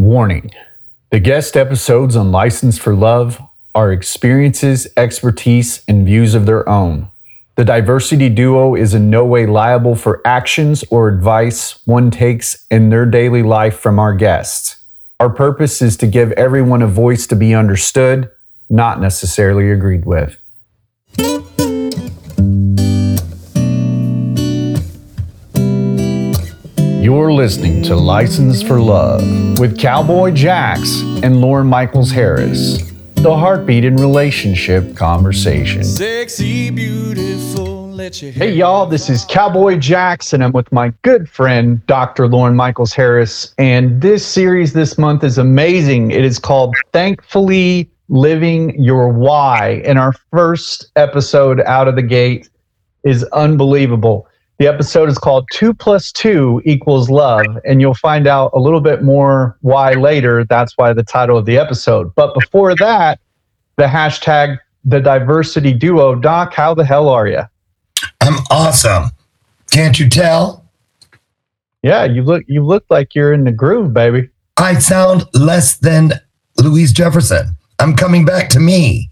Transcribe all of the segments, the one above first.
Warning The guest episodes on Licensed for Love are experiences, expertise, and views of their own. The diversity duo is in no way liable for actions or advice one takes in their daily life from our guests. Our purpose is to give everyone a voice to be understood, not necessarily agreed with. You're listening to Licensed for Love with Cowboy Jax and Lauren Michaels Harris, the heartbeat in relationship conversation. Sexy, beautiful, let your Hey, y'all, this is Cowboy Jax, and I'm with my good friend, Dr. Lauren Michaels Harris. And this series this month is amazing. It is called Thankfully Living Your Why. And our first episode out of the gate is unbelievable. The episode is called Two Plus Two Equals Love, and you'll find out a little bit more why later. That's why the title of the episode. But before that, the hashtag the diversity duo. Doc, how the hell are you? I'm awesome. Can't you tell? Yeah, you look you look like you're in the groove, baby. I sound less than Louise Jefferson. I'm coming back to me.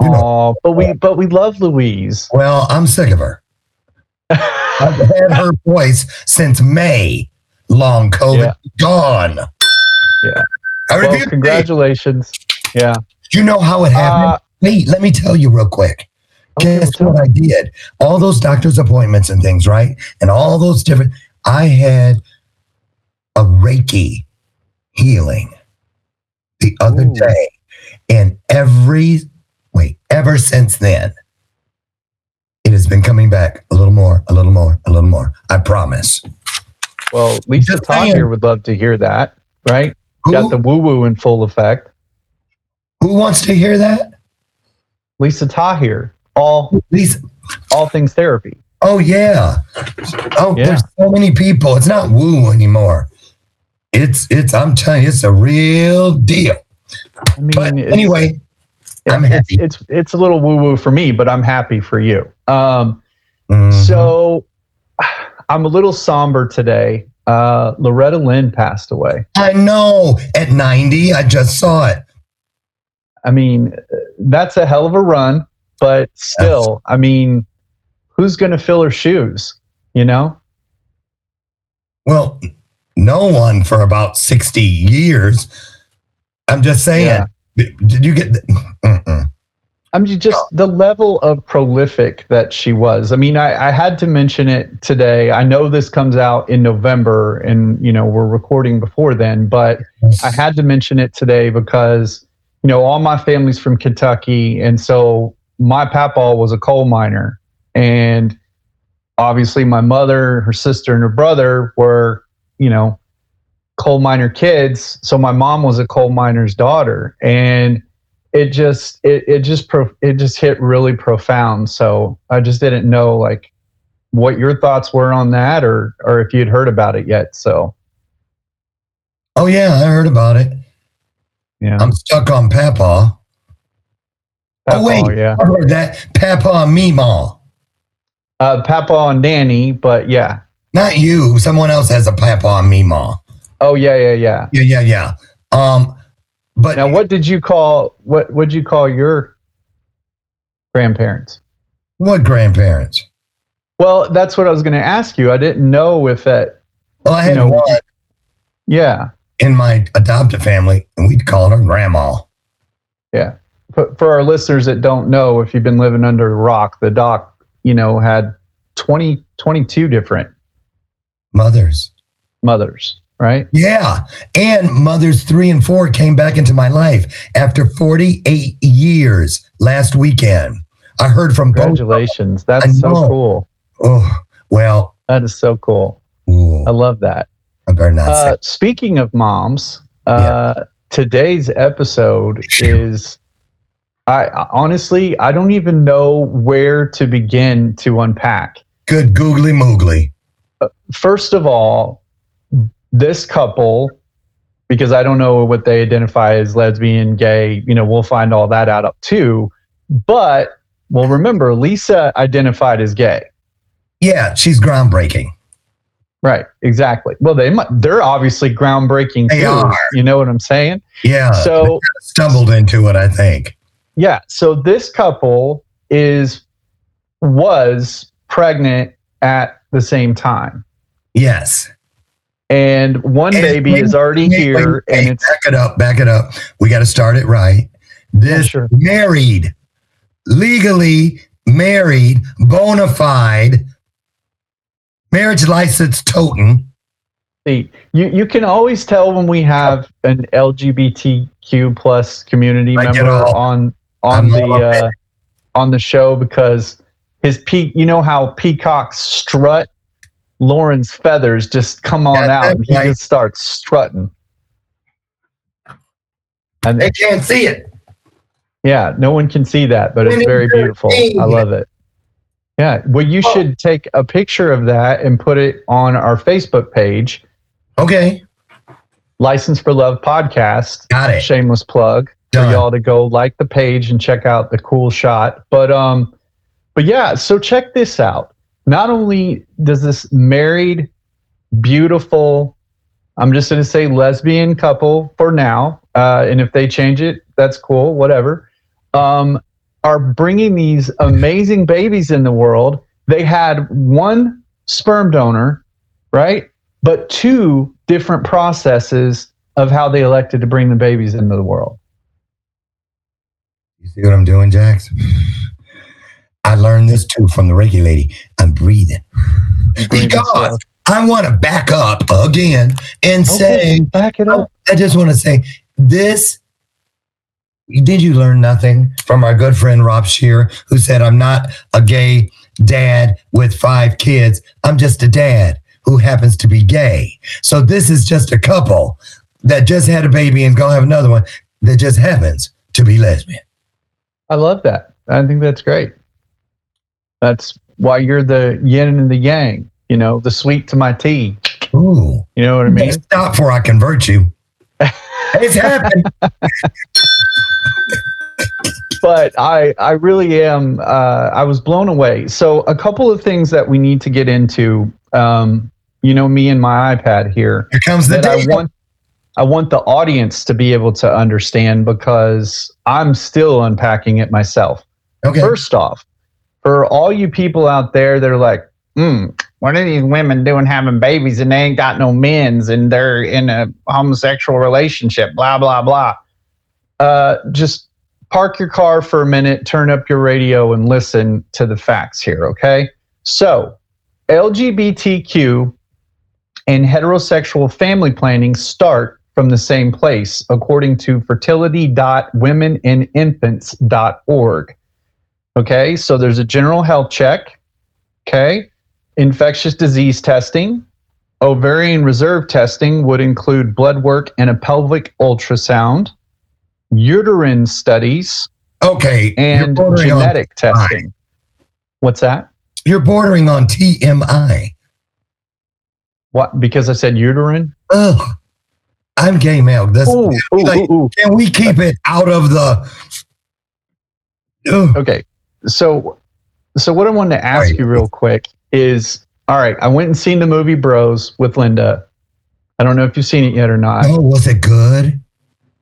You know. Oh, but we but we love Louise. Well, I'm sick of her. I've had her voice since May. Long COVID Yeah. gone. Yeah. I Well, reviewed congratulations. Yeah. Do you know how it happened? Uh, Wait, let me tell you real quick. okay, Guess what I did? All those doctor's appointments and things, right? And all those different. I had a Reiki healing the other Ooh. day, and every wait, ever since then, it has been coming back a little more, a little more, a little more. I promise. well, Lisa Just Todd saying. here would love to hear that, right? Who, Got the woo woo in full effect. who wants to hear that? Lisa Tahir, all Please. all things therapy. Oh yeah. Oh, Yeah. there's so many people. It's not woo anymore. It's it's. I'm telling you, it's a real deal. I mean, But it's- anyway, I'm it's, happy. it's it's a little woo woo for me, but I'm happy for you. Um, mhm. so I'm a little somber today. Uh, Loretta Lynn passed away. I know at 90, I just saw it. I mean, that's a hell of a run, but still, I mean, who's going to fill her shoes? You know? Well, no one for about 60 years. I'm just saying. Yeah. Did you get? The, mm-mm. I mean, just the level of prolific that she was. I mean, I, I had to mention it today. I know this comes out in November, and you know we're recording before then, but I had to mention it today because you know all my family's from Kentucky, and so my papa was a coal miner, and obviously my mother, her sister, and her brother were you know coal miner kids. So my mom was a coal miner's daughter, and it just it it just pro, it just hit really profound. So I just didn't know like what your thoughts were on that, or or if you'd heard about it yet. So Oh yeah, I heard about it. yeah, I'm stuck on Papa. Papa, oh wait, yeah. I heard that Papa and Meemaw. Uh, Papa and Danny, but yeah. Not you. Someone else has a Papa and Meemaw. Oh yeah, yeah, yeah. Yeah, yeah, yeah. Um, but Now, what did you call what? Would you call your grandparents? what grandparents? Well, that's what I was going to ask you. I didn't know if that. Well, I had You know, one Yeah, in my adoptive family, and we'd call her Grandma. yeah. For, for our listeners that don't know, if you've been living under a rock, the doc, you know, had 20, 22 different Mothers. mothers, right? Yeah. And mothers three and four came back into my life after 48 years last weekend. I heard from both. Congratulations. I That's so cool. Oh, well, That is so cool. ooh, I love that. I better not Uh, speaking of moms, uh, today's episode is. I I- honestly, I don't even know where to begin to unpack. Good googly moogly. First of all, this couple, because I don't know what they identify as lesbian, gay, you know, we'll find all that out up too. But well, remember, Lisa identified as gay. Yeah, she's groundbreaking. Right, exactly. Well, they mu- they're obviously groundbreaking They too. are. You know what I'm saying? Yeah. So stumbled into it, I think. yeah, so this couple is was pregnant at the same time, Yes. And one And baby wait, is already Wait, here, wait, and it's back it up, back it up. We got to start it right. This sure. married, legally married, bona fide, marriage license toting. See, you you can always tell when we have an LGBTQ plus community I member on on I'm the all up in uh, on the show because his peak. You know how peacocks strut. Lauren's feathers just come on out. And he right. just starts strutting. And They can't see it. yeah, no one can see that, but it's very beautiful. I love it. Yeah, well, you Oh. should take a picture of that and put it on our Facebook page, Okay. Licensed for Love podcast. Got it. shameless plug for y'all to go like the page and check out the cool shot. But um, but yeah, so check this out. Not only does this married, beautiful, I'm just gonna say lesbian couple for now, uh, and if they change it, that's cool, whatever. Um, are bringing these amazing babies in the world. They had one sperm donor, right? But two different processes of how they elected to bring the babies into the world. You see what I'm doing, Jax? I learned this too from the Reiki lady. I'm breathing. Because I want to back up again and say, Okay, back it up. I just want to say this. Did you learn nothing from our good friend Rob Shear, who said, I'm not a gay dad with five kids. I'm just a dad who happens to be gay. So this is just a couple that just had a baby and gonna have another one that just happens to be lesbian. I love that. I think that's great. That's why you're the yin and the yang. You know, the sweet to my tea. Ooh. You know what I mean? Stop before I convert you. it's happened. but I I really am uh, I was blown away. So a couple of things that we need to get into. Um, you know me and my iPad here Here comes the that I want I want the audience to be able to understand because I'm still unpacking it myself. Okay. First off, for all you people out there that are like, hmm, what are these women doing having babies and they ain't got no men's and they're in a homosexual relationship, blah, blah, blah. Uh, just park your car for a minute, turn up your radio, and listen to the facts here, okay? So, LGBTQ and heterosexual family planning start from the same place, according to fertility.womenandinfants.org. Okay, so there's a general health check. Okay, infectious disease testing. Ovarian reserve testing would include blood work and a pelvic ultrasound, uterine studies, Okay. and you're bordering, on, genetic testing. What's that? you're bordering on TMI. What? Because I said uterine? Ugh. I'm gay male. Ooh, ooh, like- ooh, ooh. Can we keep it out of the? Ugh. Okay. So so what I wanted to ask Right. you real quick is all right, I went and seen the movie Bros with Linda. I don't know if you've seen it yet or not. Oh, was it good?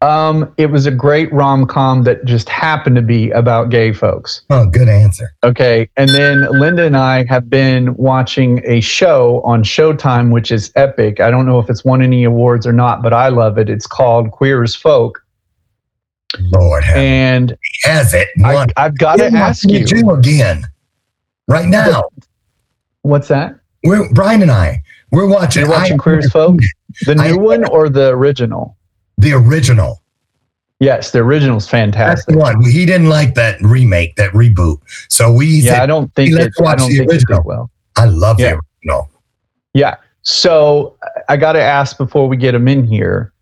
Um, it was a great rom com that just happened to be about gay folks. Oh, good answer. Okay. And then Linda and I have been watching a show on Showtime, which is epic. I don't know if it's won any awards or not, but I love it. It's called Queer as Folk. Lord have And has it. I. I've got to ask you, again. Right now, what's that? we're Brian and I. We're watching. You're watching I- Queer as Folk? The I- new one or the original? the original. Yes, the original's fantastic. one. He didn't like that remake, that reboot. So we Yeah, said, I don't think let's it, I watch the original. well. I love Yeah. the original. Yeah. So I got to ask before we get them in here.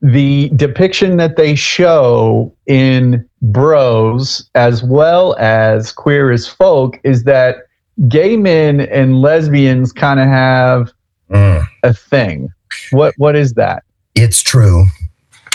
The depiction that they show in Bros as well as Queer as Folk is that gay men and lesbians kind of have Mm, a thing. What what is that? it's true.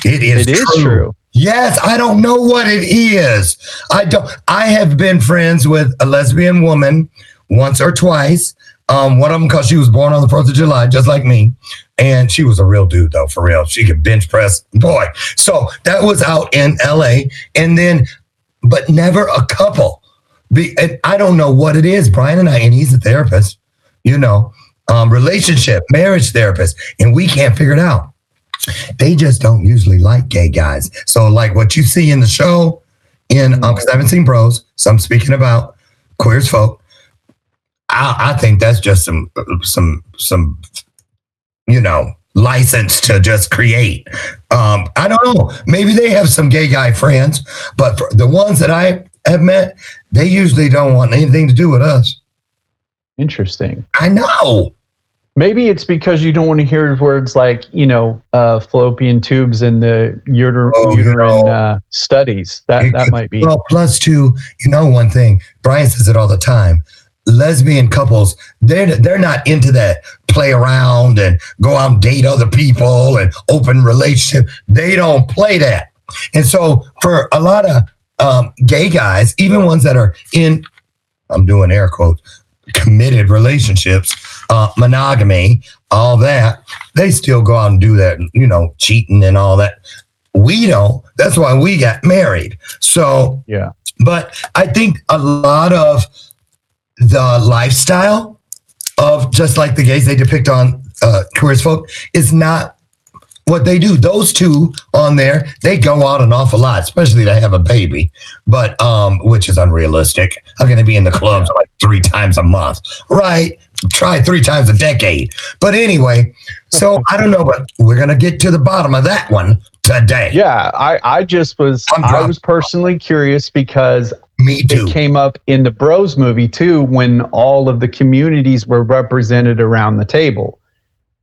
It is. It is true. Yes, I don't know what it is. I don't. I have been friends with a lesbian woman once or twice. Um, one of them because she was born on the Fourth of July, just like me, and she was a real dude though, for real. She could bench press, boy. So that was out in L.A. And then, but never a couple. Be, I don't know what it is, Brian and I, and he's a therapist, you know, um, relationship, marriage therapist, and we can't figure it out. They just don't usually like gay guys. So, like what you see in the show, in because I haven't seen Bros, so I'm speaking about queers folk. I, I think that's just some some some you know license to just create. Um, I don't know. Maybe they have some gay guy friends, but for the ones that I have met, they usually don't want anything to do with us. Interesting. I know. Maybe it's because you don't want to hear words like, you know, uh, fallopian tubes and the uter- Oh, you uterine know. uh, studies. That that might be. Well, plus two, you know one thing. Brian says it all the time. Lesbian couples, they're they're not into that play around and go out and date other people and open relationship. They don't play that. And so for a lot of um, gay guys, even ones that are in, I'm doing air quotes, committed relationships, uh, monogamy, all that, they still go out and do that, you know, cheating and all that. We don't. That's why we got married. So Yeah. but I think a lot of the lifestyle of just like the gays they depict on uh, queer folk is not what they do. Those two on there, they go out an awful lot, especially they have a baby, but um, which is unrealistic. I'm going to be in the clubs like three times a month, right? Try three times a decade. But anyway, so I don't know, but we're going to get to the bottom of that one today. Yeah, I, I just was I was personally curious because Me too. it came up in the Bros movie too when all of the communities were represented around the table.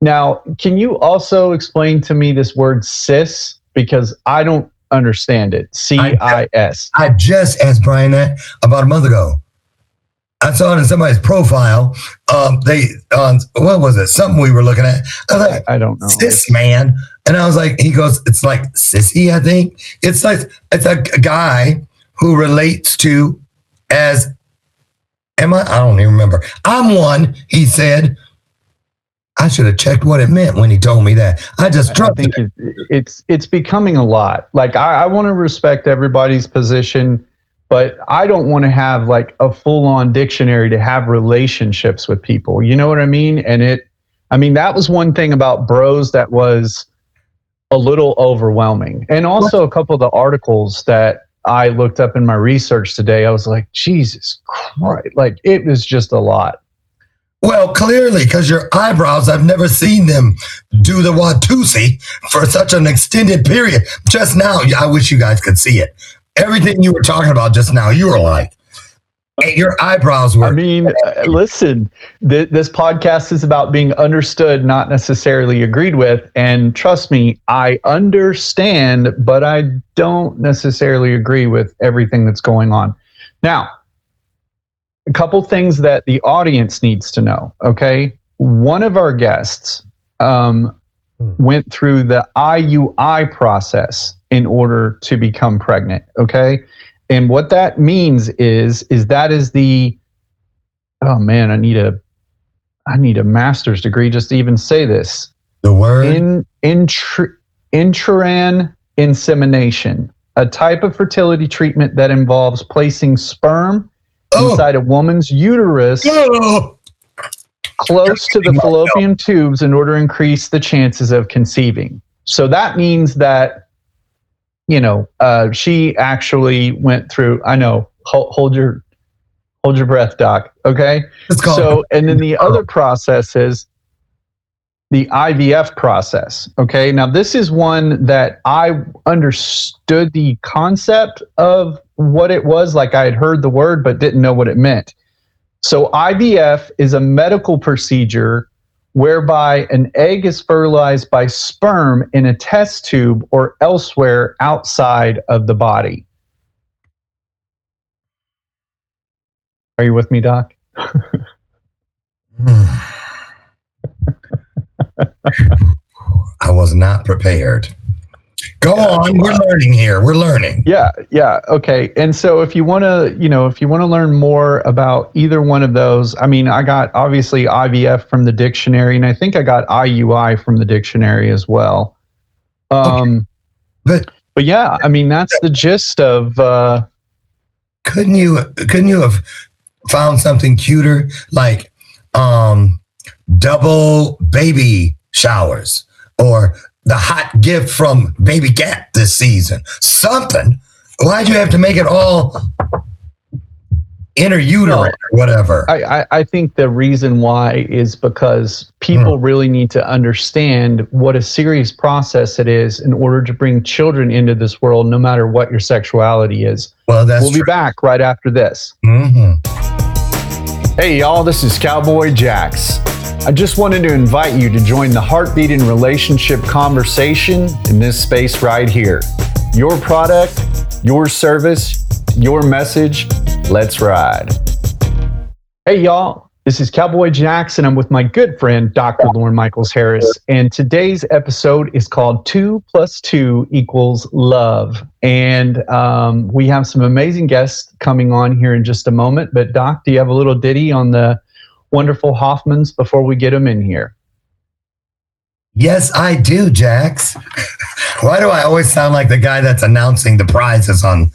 Now, can you also explain to me this word cis because I don't understand it. C I S. I just asked Brian that about a month ago. I saw it in somebody's profile. Um, they on what was it? Something we were looking at. I like, I don't know. cis man, and I was like, he goes, it's like sissy. I think it's like it's a, a guy who relates to as. Am I? I don't even remember. I'm one. He said. I should have checked what it meant when he told me that. I just dropped I think it. it, it's it's becoming a lot. Like I, I want to respect everybody's position, but I don't want to have like a full on dictionary to have relationships with people. You know what I mean? And it, I mean that was one thing about Bros that was a little overwhelming, and also a couple of the articles that I looked up in my research today. I was like, Jesus Christ! Like it was just a lot. Well, clearly, because your eyebrows, I've never seen them do the Watusi for such an extended period. Just now, I wish you guys could see it. Everything you were talking about just now, you were like, and your eyebrows were. I mean, uh, listen, th- this podcast is about being understood, not necessarily agreed with. And trust me, I understand, but I don't necessarily agree with everything that's going on. Now, a couple things that the audience needs to know. Okay. One of our guests um, Hmm. went through the IUI process in order to become pregnant. Okay. And what that means is, is that is the, oh man, I need a, I need a master's degree just to even say this. the word. In intr- intrauterine insemination, a type of fertility treatment that involves placing sperm oh, inside a woman's uterus oh, close to the fallopian tubes in order to increase the chances of conceiving. So that means that, you know, uh, she actually went through. I know. Hold, hold your, hold your breath, doc. Okay. So, and then the other process is the IVF process. Okay. Now, this is one that I understood the concept of what it was. Like I had heard the word, but didn't know what it meant. So, IVF is a medical procedure whereby an egg is fertilized by sperm in a test tube or elsewhere outside of the body. Are you with me, Doc? I was not prepared. Go on. We're learning here. We're learning. Yeah, yeah. Okay. And so if you want to, you know, if you want to learn more about either one of those, I mean, I got obviously IVF from the dictionary and I think I got IUI from the dictionary as well. Um But but yeah, I mean, that's the gist of uh couldn't you couldn't you have found something cuter like um double baby showers or the hot gift from baby cat this season something why'd you have to make it all interuterine No. or whatever I, I, I think the reason why is because people really need to understand what a serious process it is in order to bring children into this world, no matter what your sexuality is. well that's we'll be back right after this. hmm Hey, y'all, this is Cowboy Jax. I just wanted to invite you to join the heartbeat and relationship conversation in this space right here. Your product, your service, your message. Let's ride. Hey, y'all. This is Cowboy Jackson. I'm with my good friend, Dr. Lauren Michaels Harris. And today's episode is called Two Plus Two Equals Love. And um, we have some amazing guests coming on here in just a moment. But, Doc, do you have a little ditty on the wonderful Hoffmans before we get them in here? yes i do jax why do i always sound like the guy that's announcing the prizes on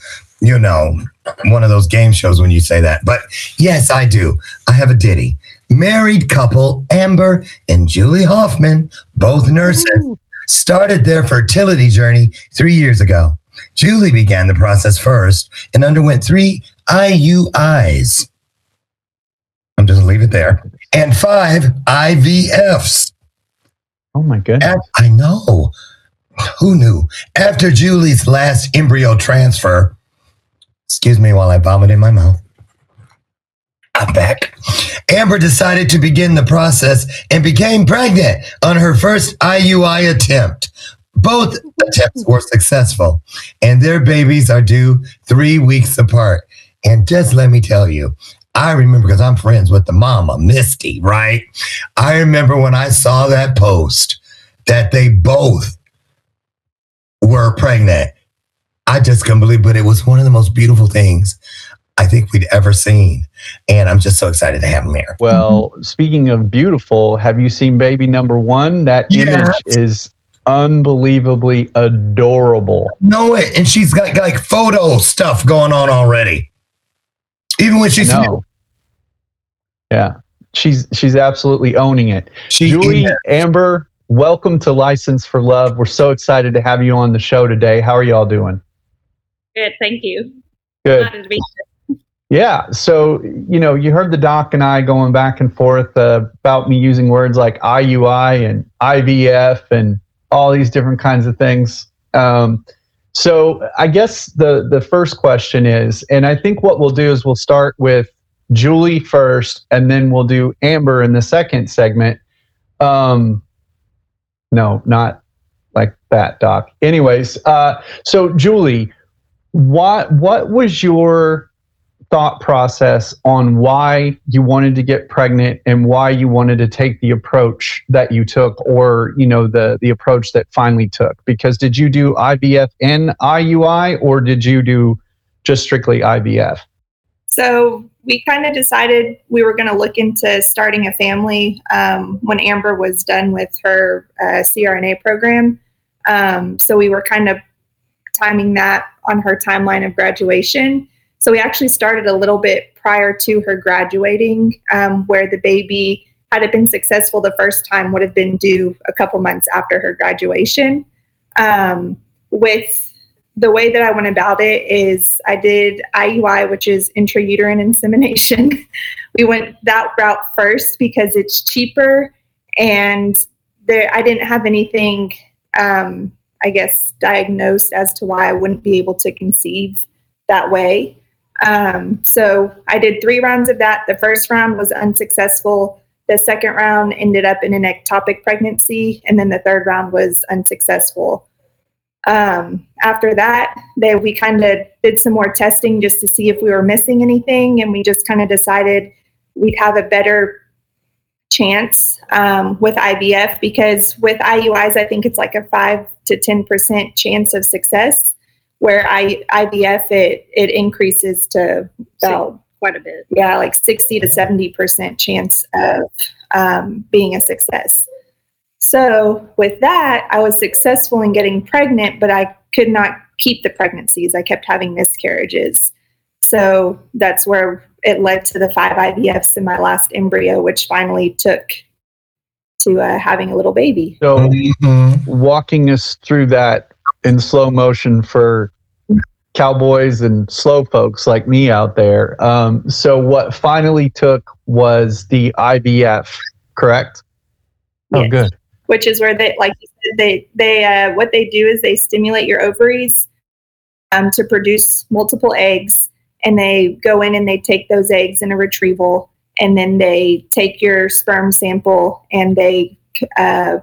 you know one of those game shows when you say that. But yes i do. I have a ditty. Married couple amber and julie hoffman both nurses started their fertility journey three years ago. Julie began the process first and underwent three iuis i'm just gonna leave it there. And five ivfs Oh, my goodness. Af- I know. Who knew? After Julie's last embryo transfer, excuse me while I vomit in my mouth. I'm back. Amber decided to begin the process and became pregnant on her first IUI attempt. Both attempts were successful, and their babies are due three weeks apart. And just let me tell you, I remember because I'm friends with the mama, Misty, right? I remember when I saw that post that they both were pregnant. I just couldn't believe, but it was one of the most beautiful things I think we'd ever seen. And I'm just so excited to have them here. Well, speaking of beautiful, have you seen baby number one? That Yes. image is unbelievably adorable. No, it, and she's got like photo stuff going on already. Even when she's No. Yeah. She's she's absolutely owning it. she Julie. Amber, welcome to Licensed for Love. We're so excited to have you on the show today. How are y'all doing? Good, thank you. Good. Glad to be Yeah. So, you know, you heard the doc and I going back and forth uh, about me using words like IUI and IVF and all these different kinds of things. Um, so, I guess the the first question is, and I think what we'll do is we'll start with Julie first, and then we'll do Amber in the second segment. Um, no, not like that, Doc. Anyways, uh, so Julie, what what was your thought process on why you wanted to get pregnant and why you wanted to take the approach that you took or you know the the approach that finally took because did you do IVF and IUI or did you do just strictly IVF So we kind of decided we were going to look into starting a family um, when Amber was done with her uh, CRNA program. Um, so we were kind of timing that on her timeline of graduation. So we actually started a little bit prior to her graduating, um, where the baby, had it been successful the first time, would have been due a couple months after her graduation. Um, with the way that I went about it is I did IUI, which is intrauterine insemination. we went that route first because it's cheaper and there I didn't have anything um, I guess diagnosed as to why I wouldn't be able to conceive that way. Um, so I did three rounds of that. The first round was unsuccessful. The second round ended up in an ectopic pregnancy, and then the third round was unsuccessful um, after that, they, we kind of did some more testing just to see if we were missing anything, and we just kind of decided we'd have a better chance um, with IVF because with IUIs, I think it's like a five to ten percent chance of success. Where I, IVF it it increases to about quite a bit. yeah like sixty to seventy percent chance of um, being a success. So with that, I was successful in getting pregnant, but I could not keep the pregnancies. I kept having miscarriages. So that's where it led to the five IVFs in my last embryo, which finally took to uh, having a little baby. So, Mhm. walking us through that in slow motion for cowboys and slow folks like me out there. Um, so, what finally took was the IVF, correct? Oh, good. which is where they like you said, they they uh, what they do is they stimulate your ovaries um, to produce multiple eggs and they go in and they take those eggs in a retrieval and then they take your sperm sample and they uh,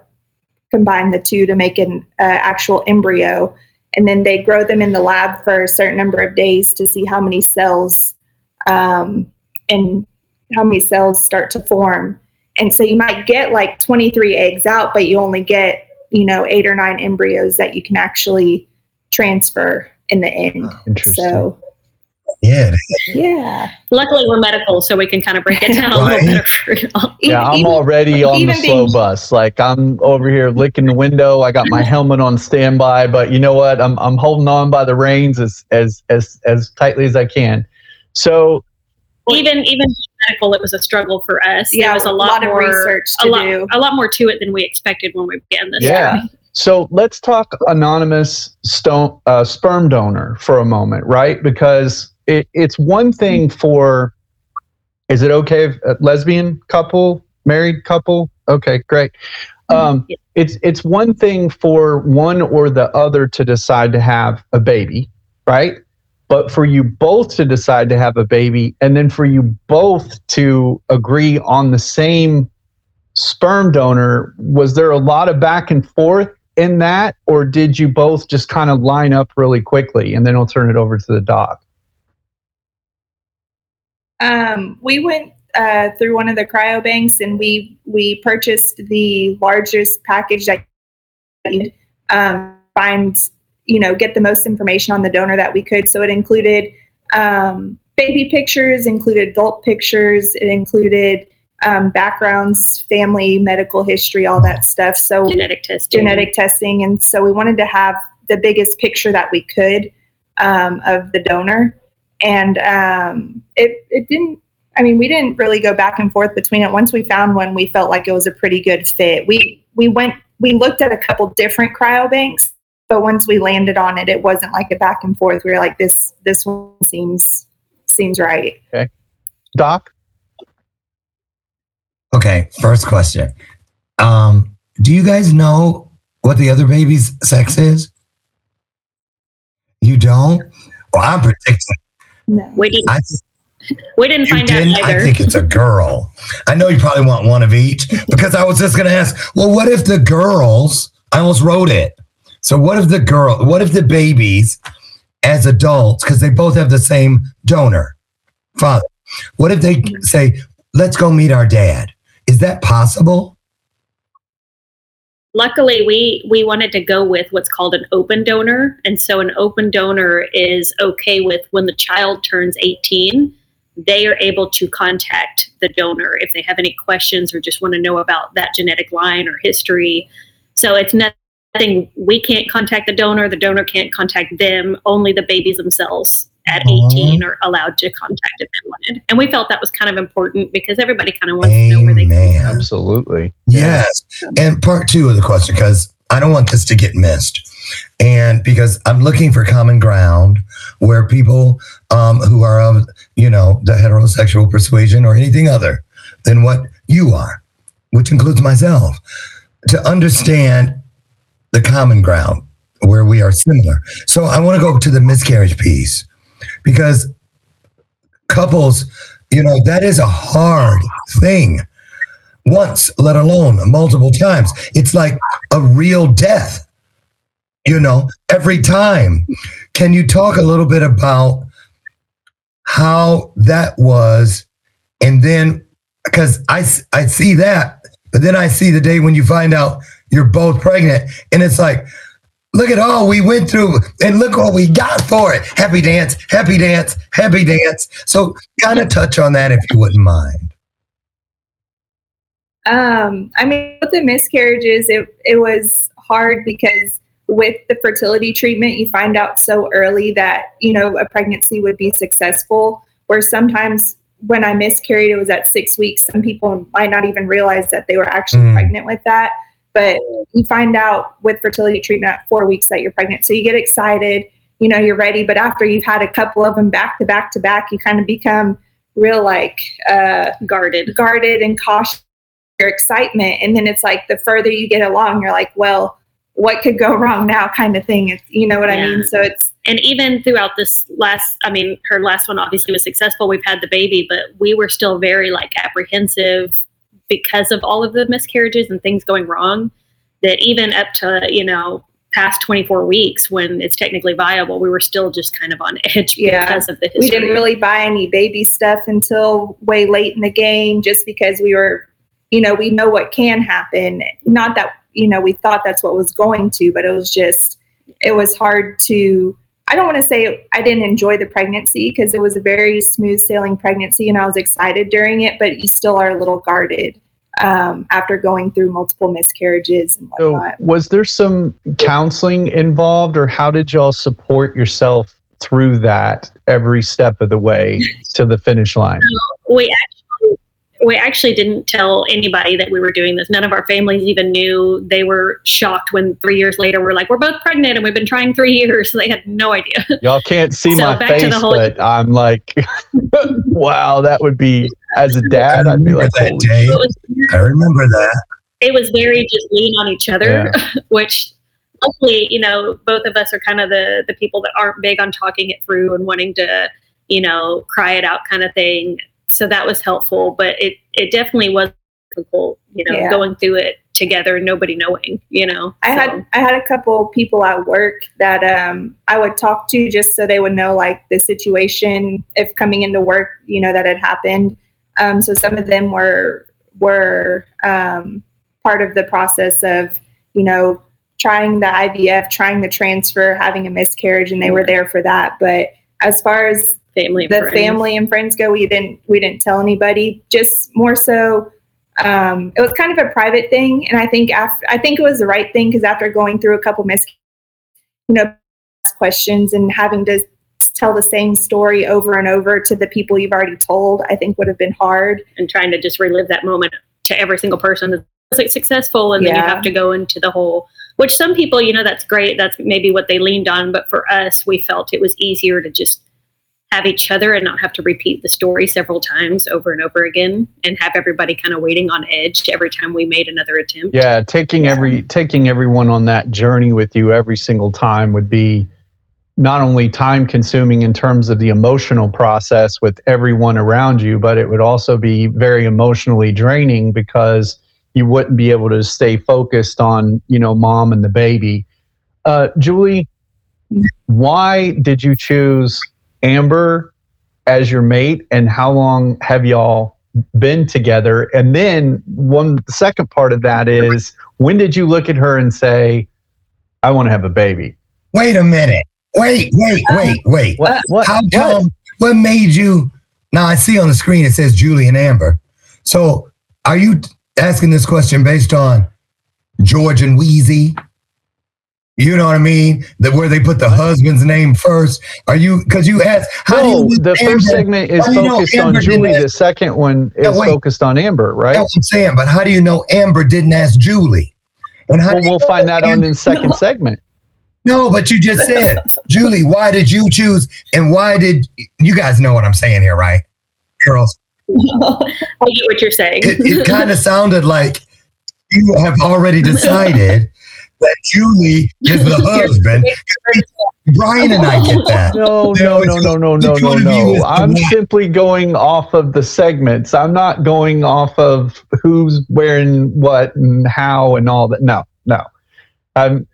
combine the two to make an uh, actual embryo. And then they grow them in the lab for a certain number of days to see how many cells um, and how many cells start to form. And so you might get like 23 eggs out but you only get you know eight or nine embryos that you can actually transfer in the end. Interesting. so Yeah. yeah Luckily, we're medical, so we can kind of break it down a little Right. better for y'all. yeah, I'm Even- already on the slow being- bus. Like I'm over here licking the window. I got my helmet on standby, but you know what? I'm I'm holding on by the reins as as as as tightly as I can. So Even even medical, it was a struggle for us. yeah there was a lot, of more research a to lot, do a lot more to it than we expected when we began this. Yeah. journey. So let's talk anonymous stone, uh, sperm donor for a moment, right? Because it, it's one thing for, is it okay if a lesbian couple, married couple? Okay, great. Um, Yeah. it's it's one thing for one or the other to decide to have a baby, right? But for you both to decide to have a baby, and then for you both to agree on the same sperm donor, was there a lot of back and forth in that, or did you both just kind of line up really quickly? And then I'll turn it over to the doc. Um, we went uh, through one of the cryo banks and we we purchased the largest package that you could, um, find you know get the most information on the donor that we could. So it included um, baby pictures, included adult pictures, it included um, backgrounds, family, medical history, all that stuff. So Genetic testing. genetic testing, and so we wanted to have the biggest picture that we could um, of the donor, and um, it it didn't. I mean, we didn't really go back and forth between it. Once we found one, we felt like it was a pretty good fit. We we went we looked at a couple different cryobanks, but once we landed on it, it wasn't like a back and forth. We were like, this this one seems seems right. Okay, Doc? Okay. First question. Um, do you guys know what the other baby's sex is? You don't? Well, I'm predicting. No. We didn't. I, We didn't find didn't. out I think it's a girl. I know you probably want one of each because I was just going to ask, well, what if the girls, I almost wrote it. So what if the girl, what if the babies as adults, because they both have the same donor father, what if they say, let's go meet our dad? Is that possible? Luckily, we we wanted to go with what's called an open donor, and so an open donor is okay with when the child turns 18, they are able to contact the donor if they have any questions or just want to know about that genetic line or history. So it's nothing we can't contact the donor, the donor can't contact them. Only the babies themselves at Aw. 18 are allowed to contact if they wanted. And we felt that was kind of important because everybody kind of wants to know where they come Amen. from. Absolutely. Yes. And part two of the question, because I don't want this to get missed. And because I'm looking for common ground where people um, who are of, you know, the heterosexual persuasion or anything other than what you are, which includes myself, to understand the common ground where we are similar. So I want to go to the miscarriage piece because couples, you know, that is a hard thing once, let alone multiple times. It's like a real death, you know, every time. Can you talk a little bit about how that was? And then because I, I see that, but then I see the day when you find out you're both pregnant, and it's like, look at all we went through, and look what we got for it. Happy dance, happy dance, happy dance. So, kind of touch on that if you wouldn't mind. Um, I mean, with the miscarriages, it it was hard because with the fertility treatment, you find out so early that you know a pregnancy would be successful. Where sometimes when I miscarried, it was at six weeks. Some people might not even realize that they were actually Mm. pregnant with that. But you find out with fertility treatment at four weeks that you're pregnant. So you get excited, you know, you're ready. But after you've had a couple of them back to back to back, you kind of become real like uh, Guarded. guarded and cautious your excitement and then it's like the further you get along you're like well what could go wrong now kind of thing it's you know what i mean so it's and even throughout this last i mean her last one obviously was successful we've had the baby but we were still very like apprehensive because of all of the miscarriages and things going wrong that even up to you know past 24 weeks when it's technically viable we were still just kind of on edge Yeah. because of the history. we didn't really buy any baby stuff until way late in the game just because we were you know we know what can happen. Not that you know we thought that's what was going to but it was just it was hard to i don't want to say i didn't enjoy the pregnancy because it was a very smooth sailing pregnancy and i was excited during it but you still are a little guarded um, after going through multiple miscarriages and So, whatnot was there some counseling involved, or how did y'all support yourself through that every step of the way to the finish line? we actually we actually didn't tell anybody that we were doing this. None of our families even knew. They were shocked when three years later we're like, we're both pregnant and we've been trying three years. They had no idea. Y'all can't see So my back to the face, whole- but I'm like, wow, that would be as a dad. I'd be remember like, that day. It was, I remember that. it was very just lean on each other, which luckily, you know, both of us are kind of the the people that aren't big on talking it through and wanting to, you know, cry it out kind of thing. So that was helpful, but it it definitely was difficult, you know, Yeah. going through it together, nobody knowing, you know. I So- had I had a couple people at work that um, I would talk to just so they would know like the situation if coming into work, you know, that had happened. Um, so some of them were were um, part of the process of you know trying the IVF, trying the transfer, having a miscarriage, and they were there for that. But as far as family the friends. family and friends go, we didn't we didn't tell anybody. Just more so, um, it was kind of a private thing, and I think after I think it was the right thing because after going through a couple miscarriages, you know, questions and having to tell the same story over and over to the people you've already told, I think would have been hard. and trying to just relive that moment to every single person that's like successful and then you have to go into the whole which some people you know that's great. That's maybe what they leaned on. But for us we felt it was easier to just have each other and not have to repeat the story several times over and over again and have everybody kind of waiting on edge every time we made another attempt. Yeah, taking every taking everyone on that journey with you every single time would be not only time consuming in terms of the emotional process with everyone around you, but it would also be very emotionally draining because you wouldn't be able to stay focused on, you know, mom and the baby. Uh, Julie, why did you choose Amber as your mate and how long have y'all been together? And then one second part of that is when did you look at her and say, I want to have a baby? Wait a minute. Wait, wait, uh, wait, wait. What what, How what? come? What made you? Now I see on the screen it says Julie and Amber. So are you asking this question based on George and Weezy? You know what I mean? That where they put the husband's name first. Are you? Because you asked. How No, do you? the Amber- first segment is focused on Julie. The second one is wait. focused on Amber, right? That's what I'm saying. But how do you know Amber didn't ask Julie? And how Well, do you we'll find that on the second segment. No, but you just said, Julie, why did you choose? And why did you guys know what I'm saying here, right? Girls, i get what you're saying it, it kind of sounded like you have already decided that Julie is the husband. Brian and I get that. No, no, no, no, no, no, no, one of you is no. I'm one? simply going off of the segments. I'm not going off of who's wearing what and how and all that. No, no. Um,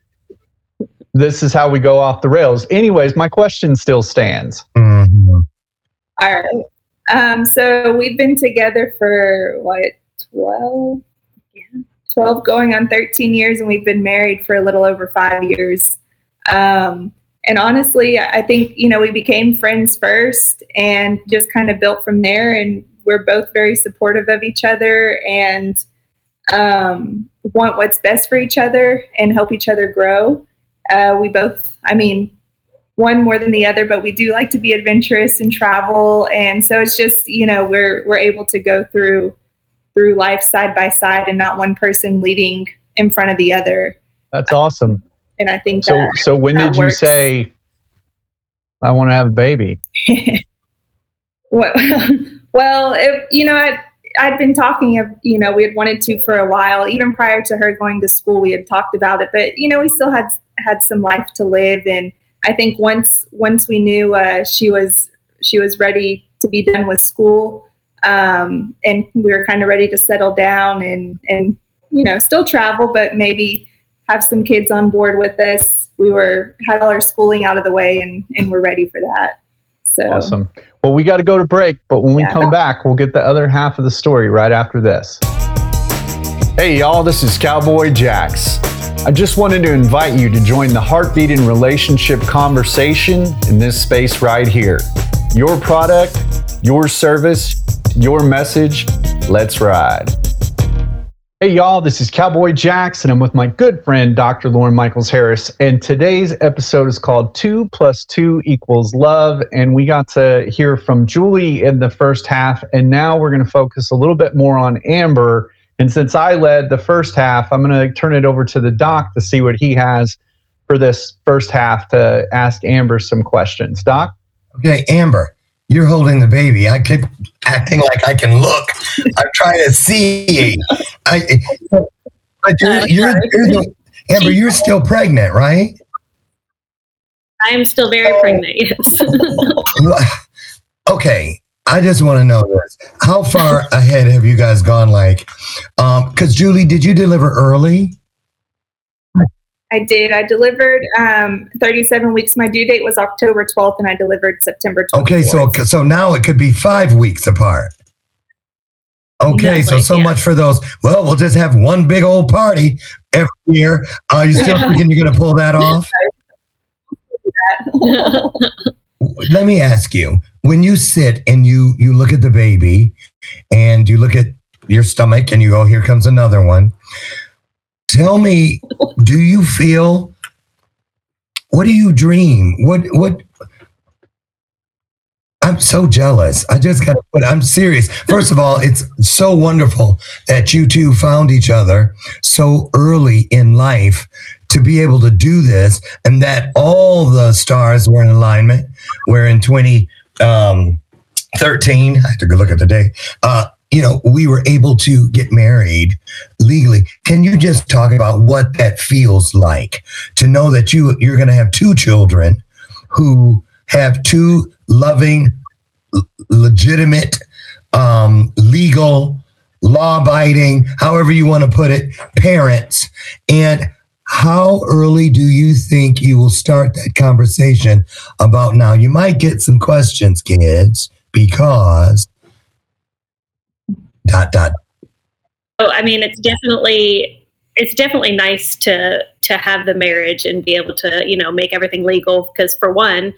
this is how we go off the rails. Anyways, my question still stands. Mhm. All right. Um, so we've been together for what, 12? Yeah, 12 going on 13 years, and we've been married for a little over five years. Um, and honestly, I think, you know, we became friends first and just kind of built from there. And we're both very supportive of each other and um, want what's best for each other and help each other grow. Uh, we both, I mean, one more than the other, but we do like to be adventurous and travel. And so it's just, you know, we're, we're able to go through, through life side by side and not one person leading in front of the other. That's awesome. And I think So, that, so when did you works. say, I want to have a baby? Well, well, if, you know, I, I'd been talking of, you know, we had wanted to for a while, even prior to her going to school, we had talked about it, but you know, we still had, had some life to live. And I think once, once we knew, uh, she was, she was ready to be done with school, um, and we were kind of ready to settle down and, and, you know, still travel, but maybe have some kids on board with us. We were, had all our schooling out of the way and, and we're ready for that. So. Awesome. Well, we got to go to break, but when we Yeah. come back, we'll get the other half of the story right after this. Hey, y'all, this is Cowboy Jax. I just wanted to invite you to join the heartbeat and relationship conversation in this space right here. Your product, your service, your message. Let's ride. Hey, y'all, this is Cowboy and I'm with my good friend, Dr. Lauren Michaels Harris. And today's episode is called Two Plus Two Equals Love. And we got to hear from Julie in the first half. And now we're going to focus a little bit more on Amber. And since I led the first half, I'm going to turn it over to the doc to see what he has for this first half to ask Amber some questions. Doc? Okay, Amber, you're holding the baby. I keep acting like I can look. I'm trying to see. I, but you're, Uh, you're, you're Amber, you're still pregnant, right? I am still very pregnant. Yes. Okay, I just want to know this. How far ahead have you guys gone? Like, um, because Julie, did you deliver early? I did. I delivered um, 37 weeks. My due date was October 12th, and I delivered September 24th. Okay, so so now it could be five weeks apart. Okay, so so yeah. much for those. Well, we'll just have one big old party every year. Are you still thinking you're going to pull that off? Let me ask you: When you sit and you you look at the baby, and you look at your stomach, and you go, "Here comes another one." Tell me, do you feel? What do you dream? What what? I'm so jealous. I just got to put, I'm serious. First of all, it's so wonderful that you two found each other so early in life to be able to do this and that all the stars were in alignment. Where in 2013, um, I have to go look at the day, uh, you know, we were able to get married legally. Can you just talk about what that feels like to know that you you're going to have two children who have two loving, legitimate, um, legal, law-abiding, however you want to put it, parents, and how early do you think you will start that conversation about now? You might get some questions, kids, because dot dot. Oh, I mean, it's definitely it's definitely nice to to have the marriage and be able to you know make everything legal because for one,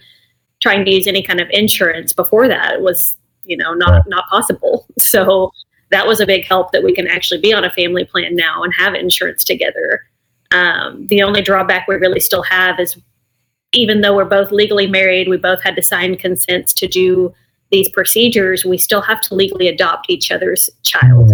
trying to use any kind of insurance before that was you know not not possible. So that was a big help that we can actually be on a family plan now and have insurance together. Um, the only drawback we really still have is even though we're both legally married, we both had to sign consents to do these procedures. We still have to legally adopt each other's child.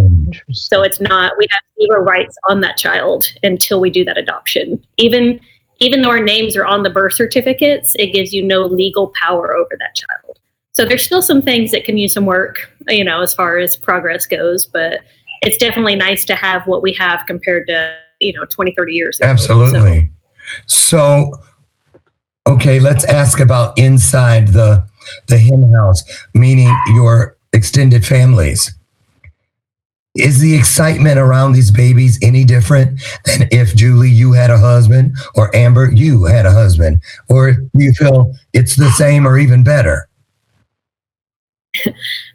So it's not we have zero rights on that child until we do that adoption. Even even though our names are on the birth certificates, it gives you no legal power over that child. So there's still some things that can use some work, you know, as far as progress goes, but it's definitely nice to have what we have compared to, you know, 20, 30 years ago. So- Absolutely. So, okay, let's ask about inside the the hen house, meaning your extended families. Is the excitement around these babies any different than if Julie you had a husband or Amber you had a husband, or do you feel it's the same or even better?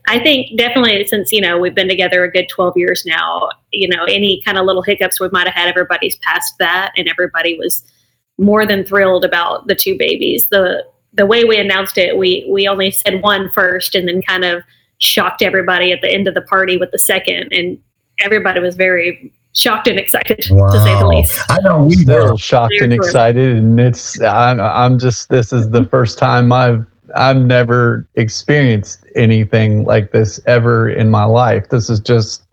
I think definitely since, you know, we've been together a good 12 years now, you know, any kind of little hiccups we might have had, everybody's past that and everybody was more than thrilled about the two babies. The the way we announced it, we we only said one first and then kind of shocked everybody at the end of the party with the second and everybody was very shocked and excited Wow. to say the least. I know we Still were. shocked and excited, and it's I'm I'm just this is the first time I've I've never experienced anything like this ever in my life. This is just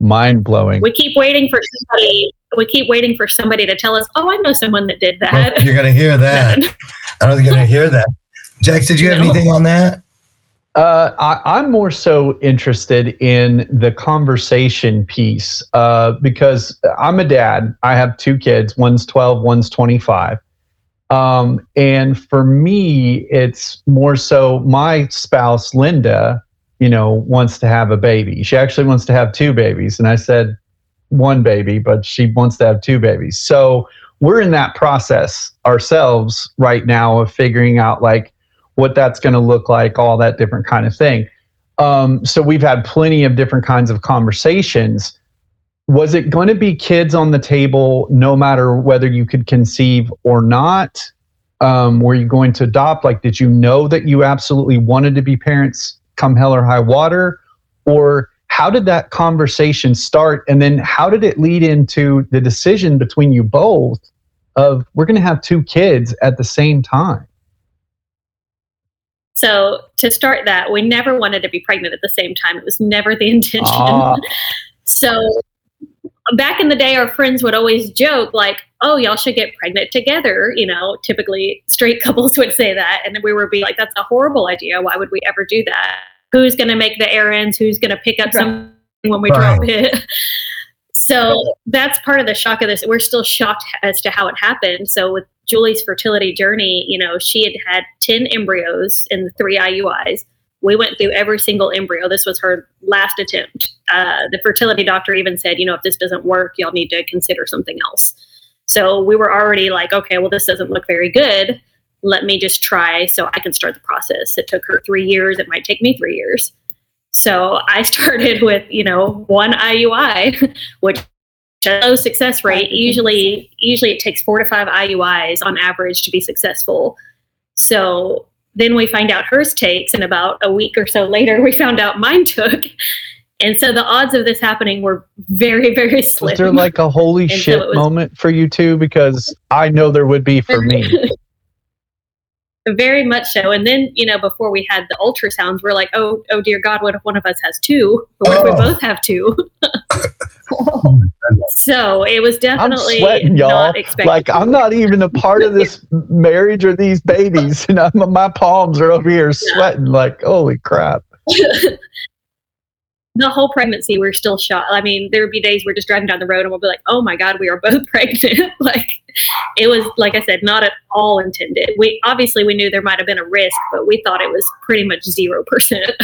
mind blowing. We keep waiting for somebody we keep waiting for somebody to tell us, "Oh, I know someone that did that." You're gonna hear that. I don't think you're gonna hear that. Jax, did you have No. anything on that? Uh, I, I'm more so interested in the conversation piece uh, because I'm a dad. I have two kids. One's 12, one's 25. Um, and for me, it's more so my spouse, Linda, you know, wants to have a baby. She actually wants to have two babies. And I said one baby, but she wants to have two babies. So we're in that process ourselves right now of figuring out like, what that's going to look like, all that different kind of thing. Um, so we've had plenty of different kinds of conversations. Was it going to be kids on the table no matter whether you could conceive or not? Um, were you going to adopt? Like, did you know that you absolutely wanted to be parents come hell or high water? Or how did that conversation start? And then how did it lead into the decision between you both of we're going to have two kids at the same time? So to start that, we never wanted to be pregnant at the same time. It was never the intention. Ah. So back in the day, our friends would always joke like, "Oh, y'all should get pregnant together." You know, typically straight couples would say that, and then we would be like, "That's a horrible idea. Why would we ever do that? Who's going to make the errands? Who's going to pick up Right. something when we Right. drop it?" So that's part of the shock of this. We're still shocked as to how it happened. So with Julie's fertility journey, you know, she had had 10 embryos and the three IUIs. We went through every single embryo. This was her last attempt. Uh, the fertility doctor even said, you know, if this doesn't work, y'all need to consider something else. So we were already like, okay, well, this doesn't look very good. Let me just try so I can start the process. It took her three years. It might take me three years. So I started with, you know, one IUI, which low success rate. Usually, usually it takes four to five IUIs on average to be successful. So then we find out hers takes, and about a week or so later, we found out mine took. And so the odds of this happening were very, very slim. Was there like a holy And so shit it was- moment for you two? Because I know there would be for me. very much so. And then, you know, before we had the ultrasounds, we're like, oh, oh dear God, what if one of us has two? Or what if we Oh. both have two? so it was I'm definitely sweating, y'all. not expected. Like I'm not even a part of this marriage or these babies, and I'm, my palms are over here sweating. Like holy crap! the whole pregnancy, we're still shocked. I mean, there would be days we're just driving down the road and we'll be like, oh my God, we are both pregnant. like it was, like I said, not at all intended. We obviously we knew there might have been a risk, but we thought it was pretty much 0%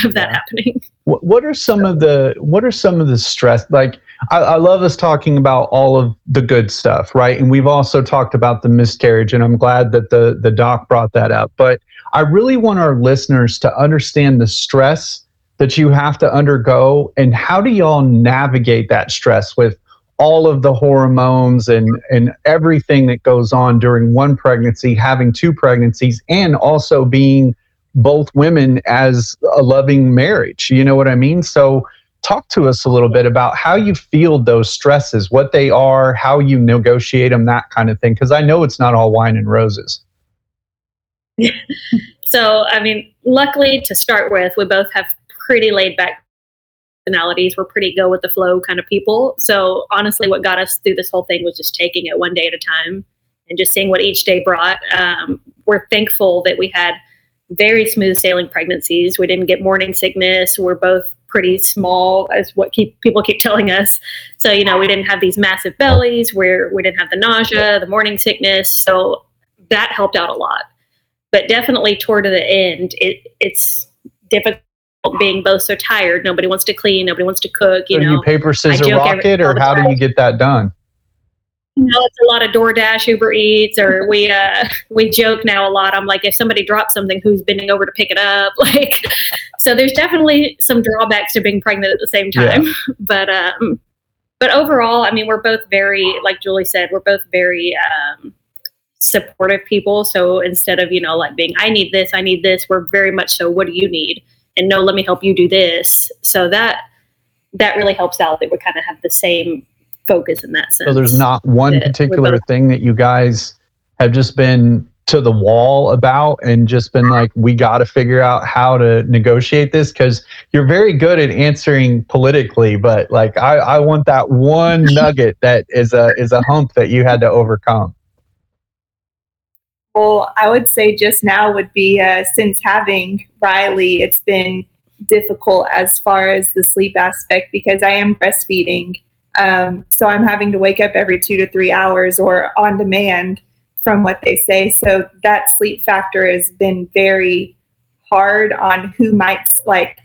of that Yeah. happening. What, what are some of the what are some of the stress? Like I, I love us talking about all of the good stuff, right? And we've also talked about the miscarriage, and I'm glad that the the doc brought that up. But I really want our listeners to understand the stress that you have to undergo, and how do y'all navigate that stress with all of the hormones and and everything that goes on during one pregnancy, having two pregnancies, and also being both women as a loving marriage. You know what I mean? So talk to us a little bit about how you feel those stresses, what they are, how you negotiate them, that kind of thing. Because I know it's not all wine and roses. So, I mean, luckily to start with, we both have pretty laid back personalities. We're pretty go with the flow kind of people. So, honestly, what got us through this whole thing was just taking it one day at a time and just seeing what each day brought. Um, we're thankful that we had very smooth sailing pregnancies. We didn't get morning sickness. We're both pretty small, as what keep people keep telling us. So, you know, we didn't have these massive bellies. Where we didn't have the nausea, the morning sickness. So that helped out a lot but definitely toward the end, it it's difficult being both so tired. Nobody wants to clean. Nobody wants to cook. You so know, you paper scissor rocket, or how do you get that done? you know, it's a lot of DoorDash, Uber Eats, or we uh, we joke now a lot. I'm like, if somebody drops something, who's bending over to pick it up? Like, so there's definitely some drawbacks to being pregnant at the same time. But um, but overall, I mean, we're both very, like Julie said, we're both very um, supportive people. So instead of you know like being, I need this, I need this, we're very much so, what do you need? And no, let me help you do this. So that that really helps out that we kind of have the same focus in that sense. So there's not one particular thing that you guys have just been to the wall about and just been like, we got to figure out how to negotiate this because you're very good at answering politically, but like I, I want that one nugget that is a is a hump that you had to overcome. Well, I would say just now would be uh, since having Riley, it's been difficult as far as the sleep aspect because I am breastfeeding. Um, so I'm having to wake up every two to three hours or on demand from what they say. So that sleep factor has been very hard on who might like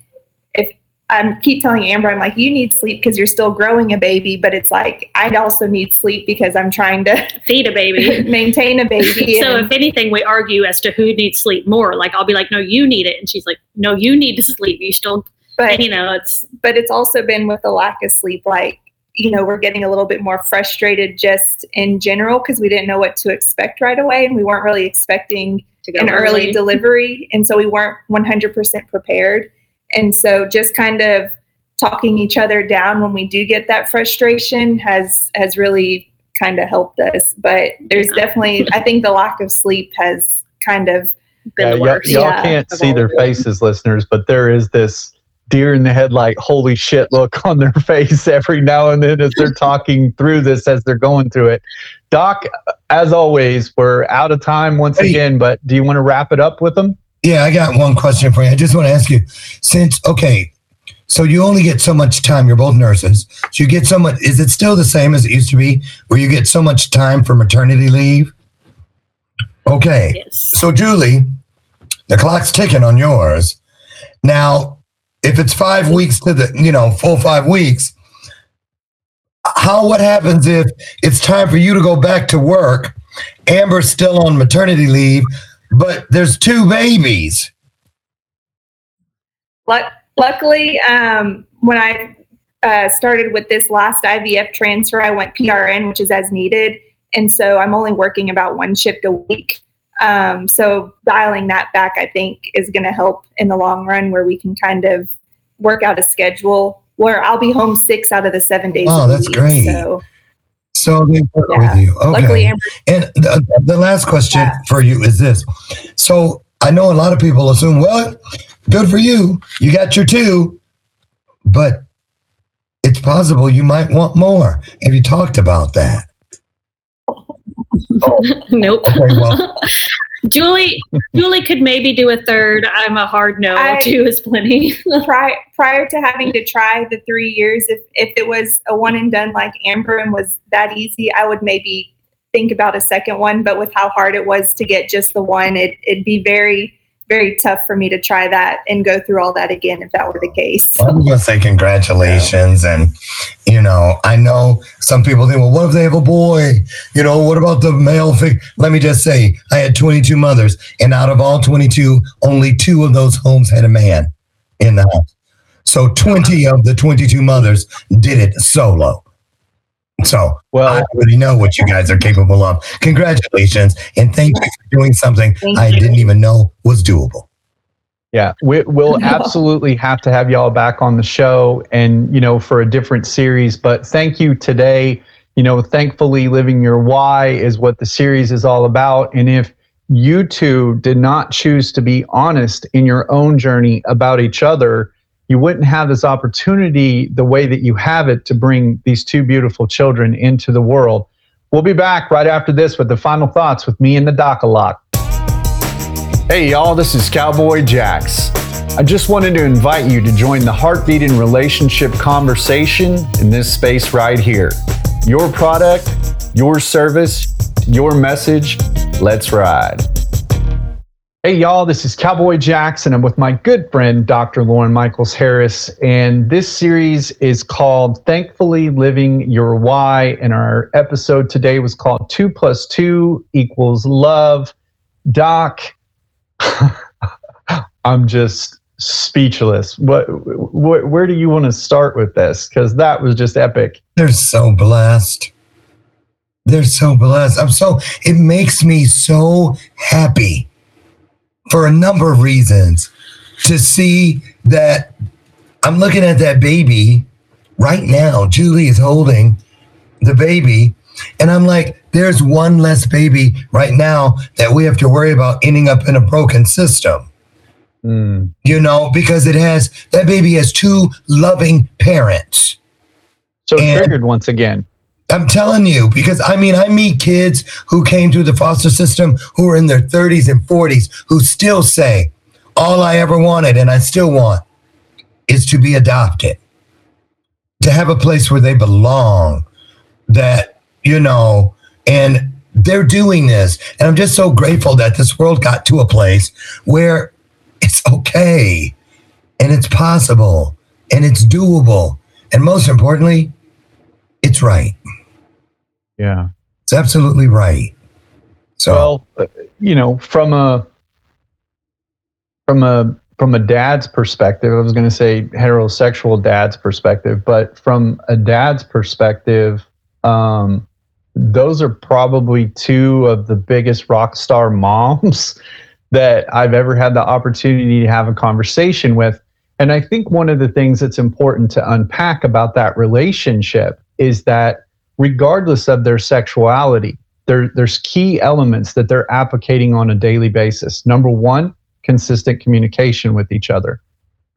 I keep telling Amber, I'm like, you need sleep because you're still growing a baby, but it's like I also need sleep because I'm trying to feed a baby. maintain a baby. so and- if anything, we argue as to who needs sleep more. Like I'll be like, no, you need it, and she's like, no, you need to sleep. You still, but and, you know, it's but it's also been with the lack of sleep like you know we're getting a little bit more frustrated just in general because we didn't know what to expect right away and we weren't really expecting an early delivery and so we weren't 100% prepared and so just kind of talking each other down when we do get that frustration has has really kind of helped us but there's Yeah. definitely i think the lack of sleep has kind of been Yeah, the y'all, worst. y'all Yeah. can't see their faces, listeners, but there is this deer in the headlight, holy shit look on their face every now and then as they're talking through this, as they're going through it. Doc, as always, we're out of time once again, but do you want to wrap it up with them? Yeah, I got one question for you. I just want to ask you since, okay, so you only get so much time. You're both nurses. So you get so much, is it still the same as it used to be where you get so much time for maternity leave? Okay. Yes. So, Julie, the clock's ticking on yours. Now, if it's five weeks to the, you know, full five weeks, how, what happens if it's time for you to go back to work? Amber's still on maternity leave, but there's two babies. Luckily, um, when I uh, started with this last IVF transfer, I went PRN, which is as needed. And so I'm only working about one shift a week. Um, so dialing that back, I think, is going to help in the long run where we can kind of work out a schedule where I'll be home six out of the seven days. Oh, that's week. great. So So they work Yeah. with you. Okay. luckily, Amber And the, the last question Yeah. for you is this. So I know a lot of people assume, well, good for you. You got your two, but it's possible you might want more. Have you talked about that? nope. Okay, well, Julie, Julie could maybe do a third. I'm a hard no. I- Two is plenty. prior prior to having to try the three years, if if it was a one and done like Amber and was that easy, I would maybe think about a second one. But with how hard it was to get just the one, it it'd be very very tough for me to try that and go through all that again if that were the case. I'm going to say congratulations. And, you know, I know some people think, well, what if they have a boy? You know, what about the male fig? Let me just say, I had 22 mothers, and out of all 22, only two of those homes had a man in the house. So 20 of the 22 mothers did it solo. So Well, I already know what you guys are capable of. Congratulations. And thank you for doing something I you. didn't even know was doable. Yeah, we, we'll absolutely have to have y'all back on the show and, you know, for a different series. But thank you today. You know, thankfully, Living Your Why is what the series is all about. And if you two did not choose to be honest in your own journey about each other, you wouldn't have this opportunity the way that you have it to bring these two beautiful children into the world. We'll be back right after this with the final thoughts with me and the Doc a lot. Hey, y'all, this is Cowboy Jax. I just wanted to invite you to join the heartbeat and relationship conversation in this space right here. Your product, your service, your message. Let's ride. Hey, y'all, this is Cowboy Jackson. I'm with my good friend, Dr. Lauren Michaels Harris. And this series is called Thankfully Living Your Why. And our episode today was called Two Plus Two Equals Love. Doc, I'm just speechless. What, what, where do you want to start with this? Because that was just epic. They're so blessed. They're so blessed. I'm so, it makes me so happy for a number of reasons to see that I'm looking at that baby right now. Julie is holding the baby, and I'm like, there's one less baby right now that we have to worry about ending up in a broken system. Mm. You know, because it has that baby has two loving parents. So And- triggered once again. I'm telling you, because I mean, I meet kids who came through the foster system who are in their 30s and 40s who still say, All I ever wanted and I still want is to be adopted, to have a place where they belong, that, you know, and they're doing this. And I'm just so grateful that this world got to a place where it's okay and it's possible and it's doable. And most importantly, it's right. Yeah. It's absolutely right. So Well, uh, you know, from a from a from a dad's perspective, I was going to say heterosexual dad's perspective, but from a dad's perspective, um, those are probably two of the biggest rock star moms that I've ever had the opportunity to have a conversation with. And I think one of the things that's important to unpack about that relationship is that regardless of their sexuality, there, there's key elements that they're applicating on a daily basis. Number one, consistent communication with each other,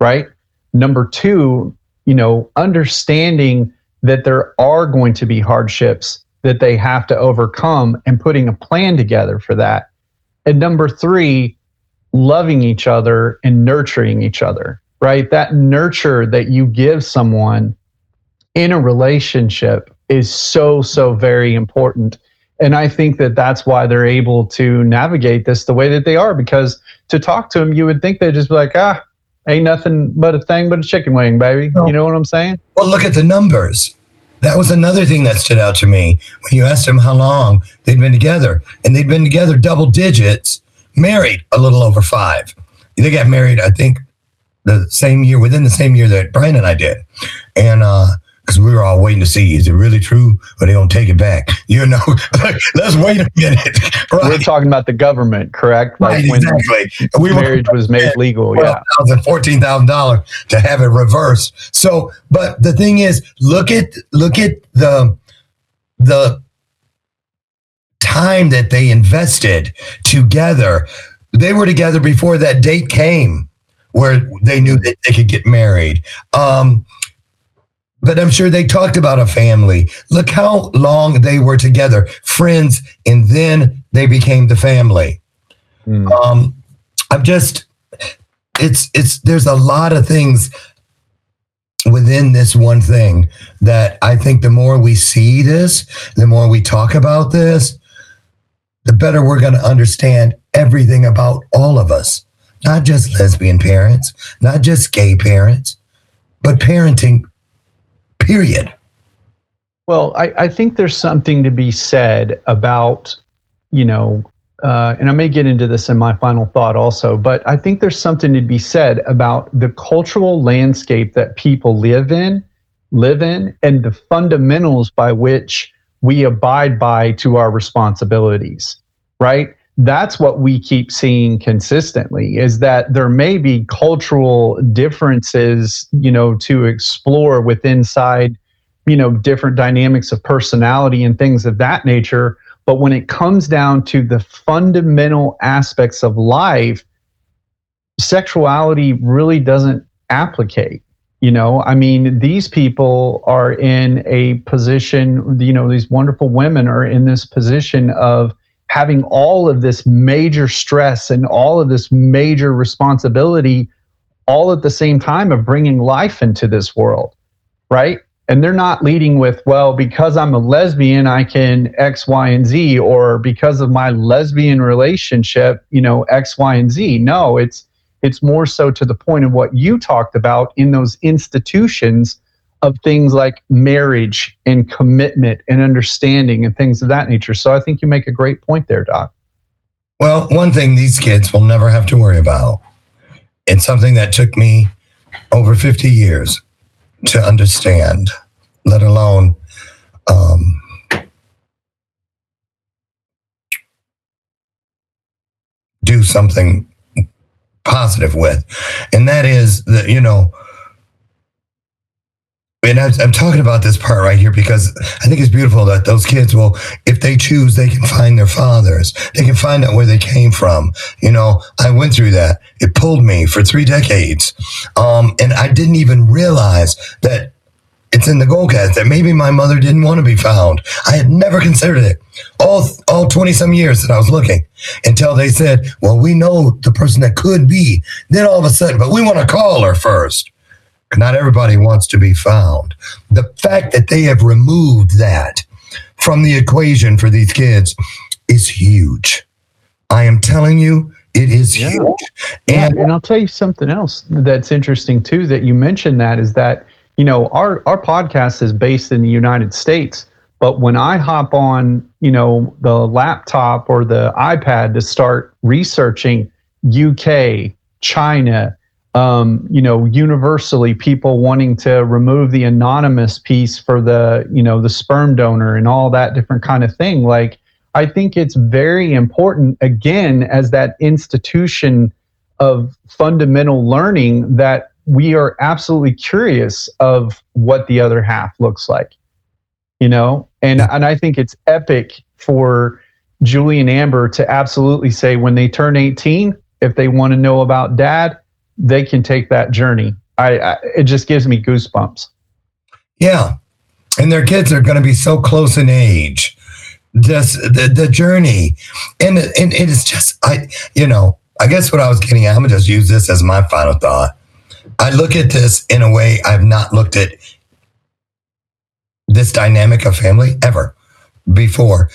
right? Number two, you know, understanding that there are going to be hardships that they have to overcome and putting a plan together for that. And number three, loving each other and nurturing each other, right? That nurture that you give someone in a relationship is so, so very important. And I think that that's why they're able to navigate this the way that they are. Because to talk to them, you would think they'd just be like, ah, ain't nothing but a thing but a chicken wing, baby. No. You know what I'm saying? Well, look at the numbers. That was another thing that stood out to me when you asked them how long they'd been together. And they'd been together double digits, married a little over five. They got married, I think, the same year, within the same year that Brian and I did. And because we were all waiting to see, is it really true or they don't take it back? You know, let's wait a minute. We're talking about the government, correct? right when exactly. We marriage was made legal. Yeah. fourteen thousand dollars to have it reversed. So, but the thing is, look at look at the the time that they invested together. They were together before that date came, where they knew that they could get married. Um, but I'm sure they talked about a family. Look how long they were together, friends, and then they became the family Mm. um i'm just it's it's there's a lot of things within this one thing that i think the more we see this the more we talk about this the better we're going to understand everything about all of us not just lesbian parents not just gay parents but parenting period Well, I, I think there's something to be said about, you know, uh, and I may get into this in my final thought also, but I think there's something to be said about the cultural landscape that people live in, live in, and the fundamentals by which we abide by to our responsibilities, right? That's what we keep seeing consistently is that there may be cultural differences, you know, to explore with inside you know different dynamics of personality and things of that nature. But when it comes down to the fundamental aspects of life sexuality really doesn't applicate you know? I mean these people are in a position you know these wonderful women are in this position of having all of this major stress and all of this major responsibility all at the same time of bringing life into this world right? And they're not leading with well because i'm a lesbian i can x y and z or because of my lesbian relationship you know x y and z. No it's it's more so to the point of what you talked about in those institutions of things like marriage and commitment and understanding and things of that nature so i think you make a great point there doc Well, one thing these kids will never have to worry about. It's something that took me over 50 years to understand, let alone um, do something positive with. And that is that, you know, and I'm, I'm talking about this part right here because I think it's beautiful that those kids will, if they choose, they can find their fathers. They can find out where they came from. You know, I went through that. It pulled me for three decades. Um, and I didn't even realize that it's in the Goldcast that maybe my mother didn't want to be found. I had never considered it all, all 20 some years that I was looking until they said, well, we know the person that could be. Then all of a sudden, but we want to call her first. Not everybody wants to be found. The fact that they have removed that from the equation for these kids is huge. I am telling you, it is Yeah. huge. Yeah, And and I'll tell you something else that's interesting too that you mentioned that is that you know our our podcast is based in the United States, but when I hop on you know the laptop or the iPad to start researching UK, China, um, you know, universally people wanting to remove the anonymous piece for the you know the sperm donor and all that different kind of thing, like. I think it's very important, again, as that institution of fundamental learning that we are absolutely curious of what the other half looks like you know and and i think it's epic for julie and amber to absolutely say when they turn 18 if they want to know about dad they can take that journey i, I it just gives me goosebumps yeah, and their kids are going to be so close in age. Just the, the journey. And, and it is just, I, you know, I guess what I was getting at, I'm to just use this as my final thought. I look at this in a way I've not looked at this dynamic of family ever before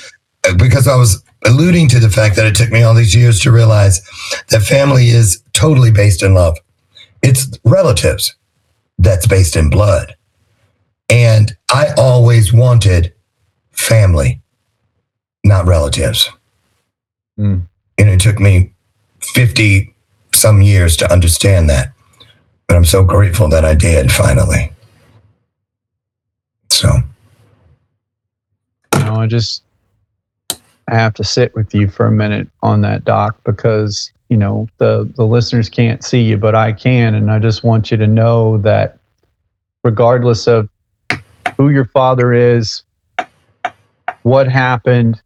because I was alluding to the fact that it took me all these years to realize that family is totally based in love. It's relatives that's based in blood. And I always wanted family, not relatives. Mm. And it took me 50 some years to understand that. But I'm so grateful that I did finally. So, know i just i have to sit with you for a minute on that doc because you know the the listeners can't see you but i can and i just want you to know that regardless of who your father is what happened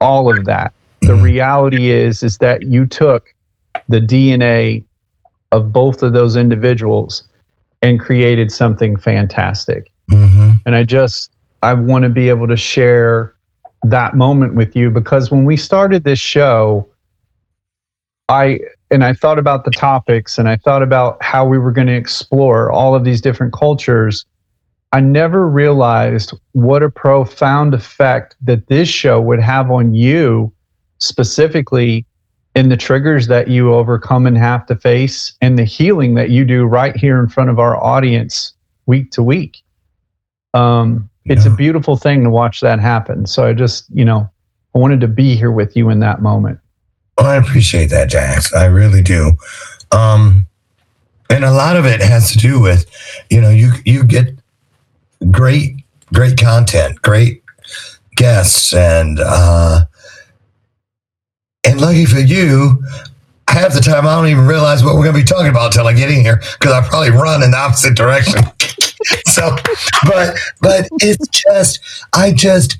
all of that the reality is is that you took the dna of both of those individuals and created something fantastic mhm. and I just I want to be able to share that moment with you because when we started this show, I and I thought about the topics and I thought about how we were going to explore all of these different cultures. I never realized what a profound effect that this show would have on you specifically in the triggers that you overcome and have to face and the healing that you do right here in front of our audience week to week um, it's a beautiful thing to watch that happen. So I just, you know, I wanted to be here with you in that moment. Well, I appreciate that, Jax. I really do. Um, and a lot of it has to do with, you know, you you get great, great content, great guests, and uh, and lucky for you, half the time I don't even realize what we're going to be talking about until I get in here because I probably run in the opposite direction. so, but but it's just I just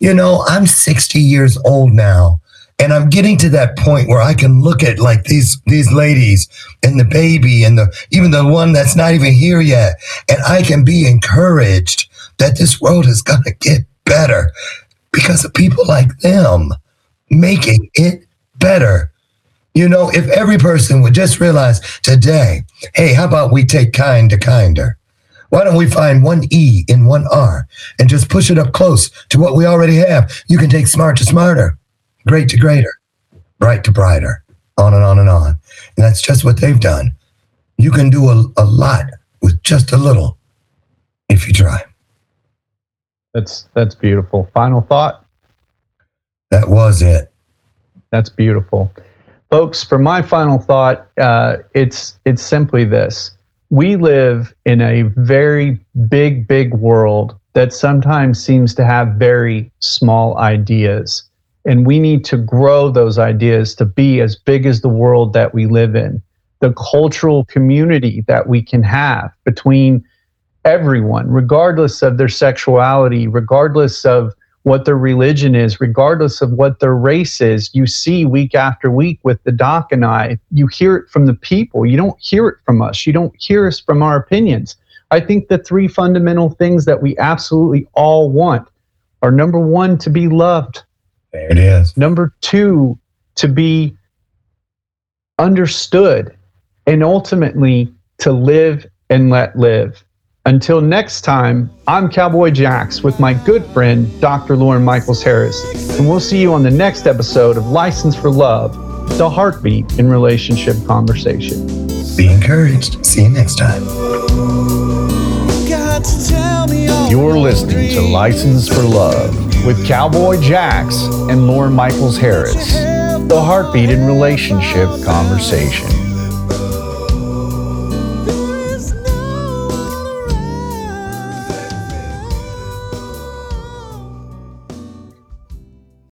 you know I'm 60 years old now and I'm getting to that point where I can look at like these these ladies and the baby and the even the one that's not even here yet, and I can be encouraged that this world is gonna get better because of people like them making it better. You know, if every person would just realize today, hey, how about we take kind to kinder? Why don't we find one E in one R and just push it up close to what we already have? You can take smart to smarter, great to greater, bright to brighter, on and on and on. And that's just what they've done. You can do a, a lot with just a little if you try. That's that's beautiful. Final thought. That was it. That's beautiful, folks. For my final thought, uh, it's it's simply this: we live in a very big, big world that sometimes seems to have very small ideas, and we need to grow those ideas to be as big as the world that we live in, the cultural community that we can have between everyone, regardless of their sexuality, regardless of what their religion is, regardless of what their race is. You see week after week with the doc and I, you hear it from the people. You don't hear it from us. You don't hear us from our opinions. I think the three fundamental things that we absolutely all want are number one, to be loved. There it is. Number two, to be understood. And ultimately, to live and let live. Until next time, I'm Cowboy Jax with my good friend, Dr. Lauren Michaels Harris, and we'll see you on the next episode of Licensed for Love, the heartbeat in relationship conversation. Be encouraged. See you next time. Got to tell me all You're listening to Licensed for Love with Cowboy Jax and Lauren Michaels Harris, the heartbeat in relationship conversation.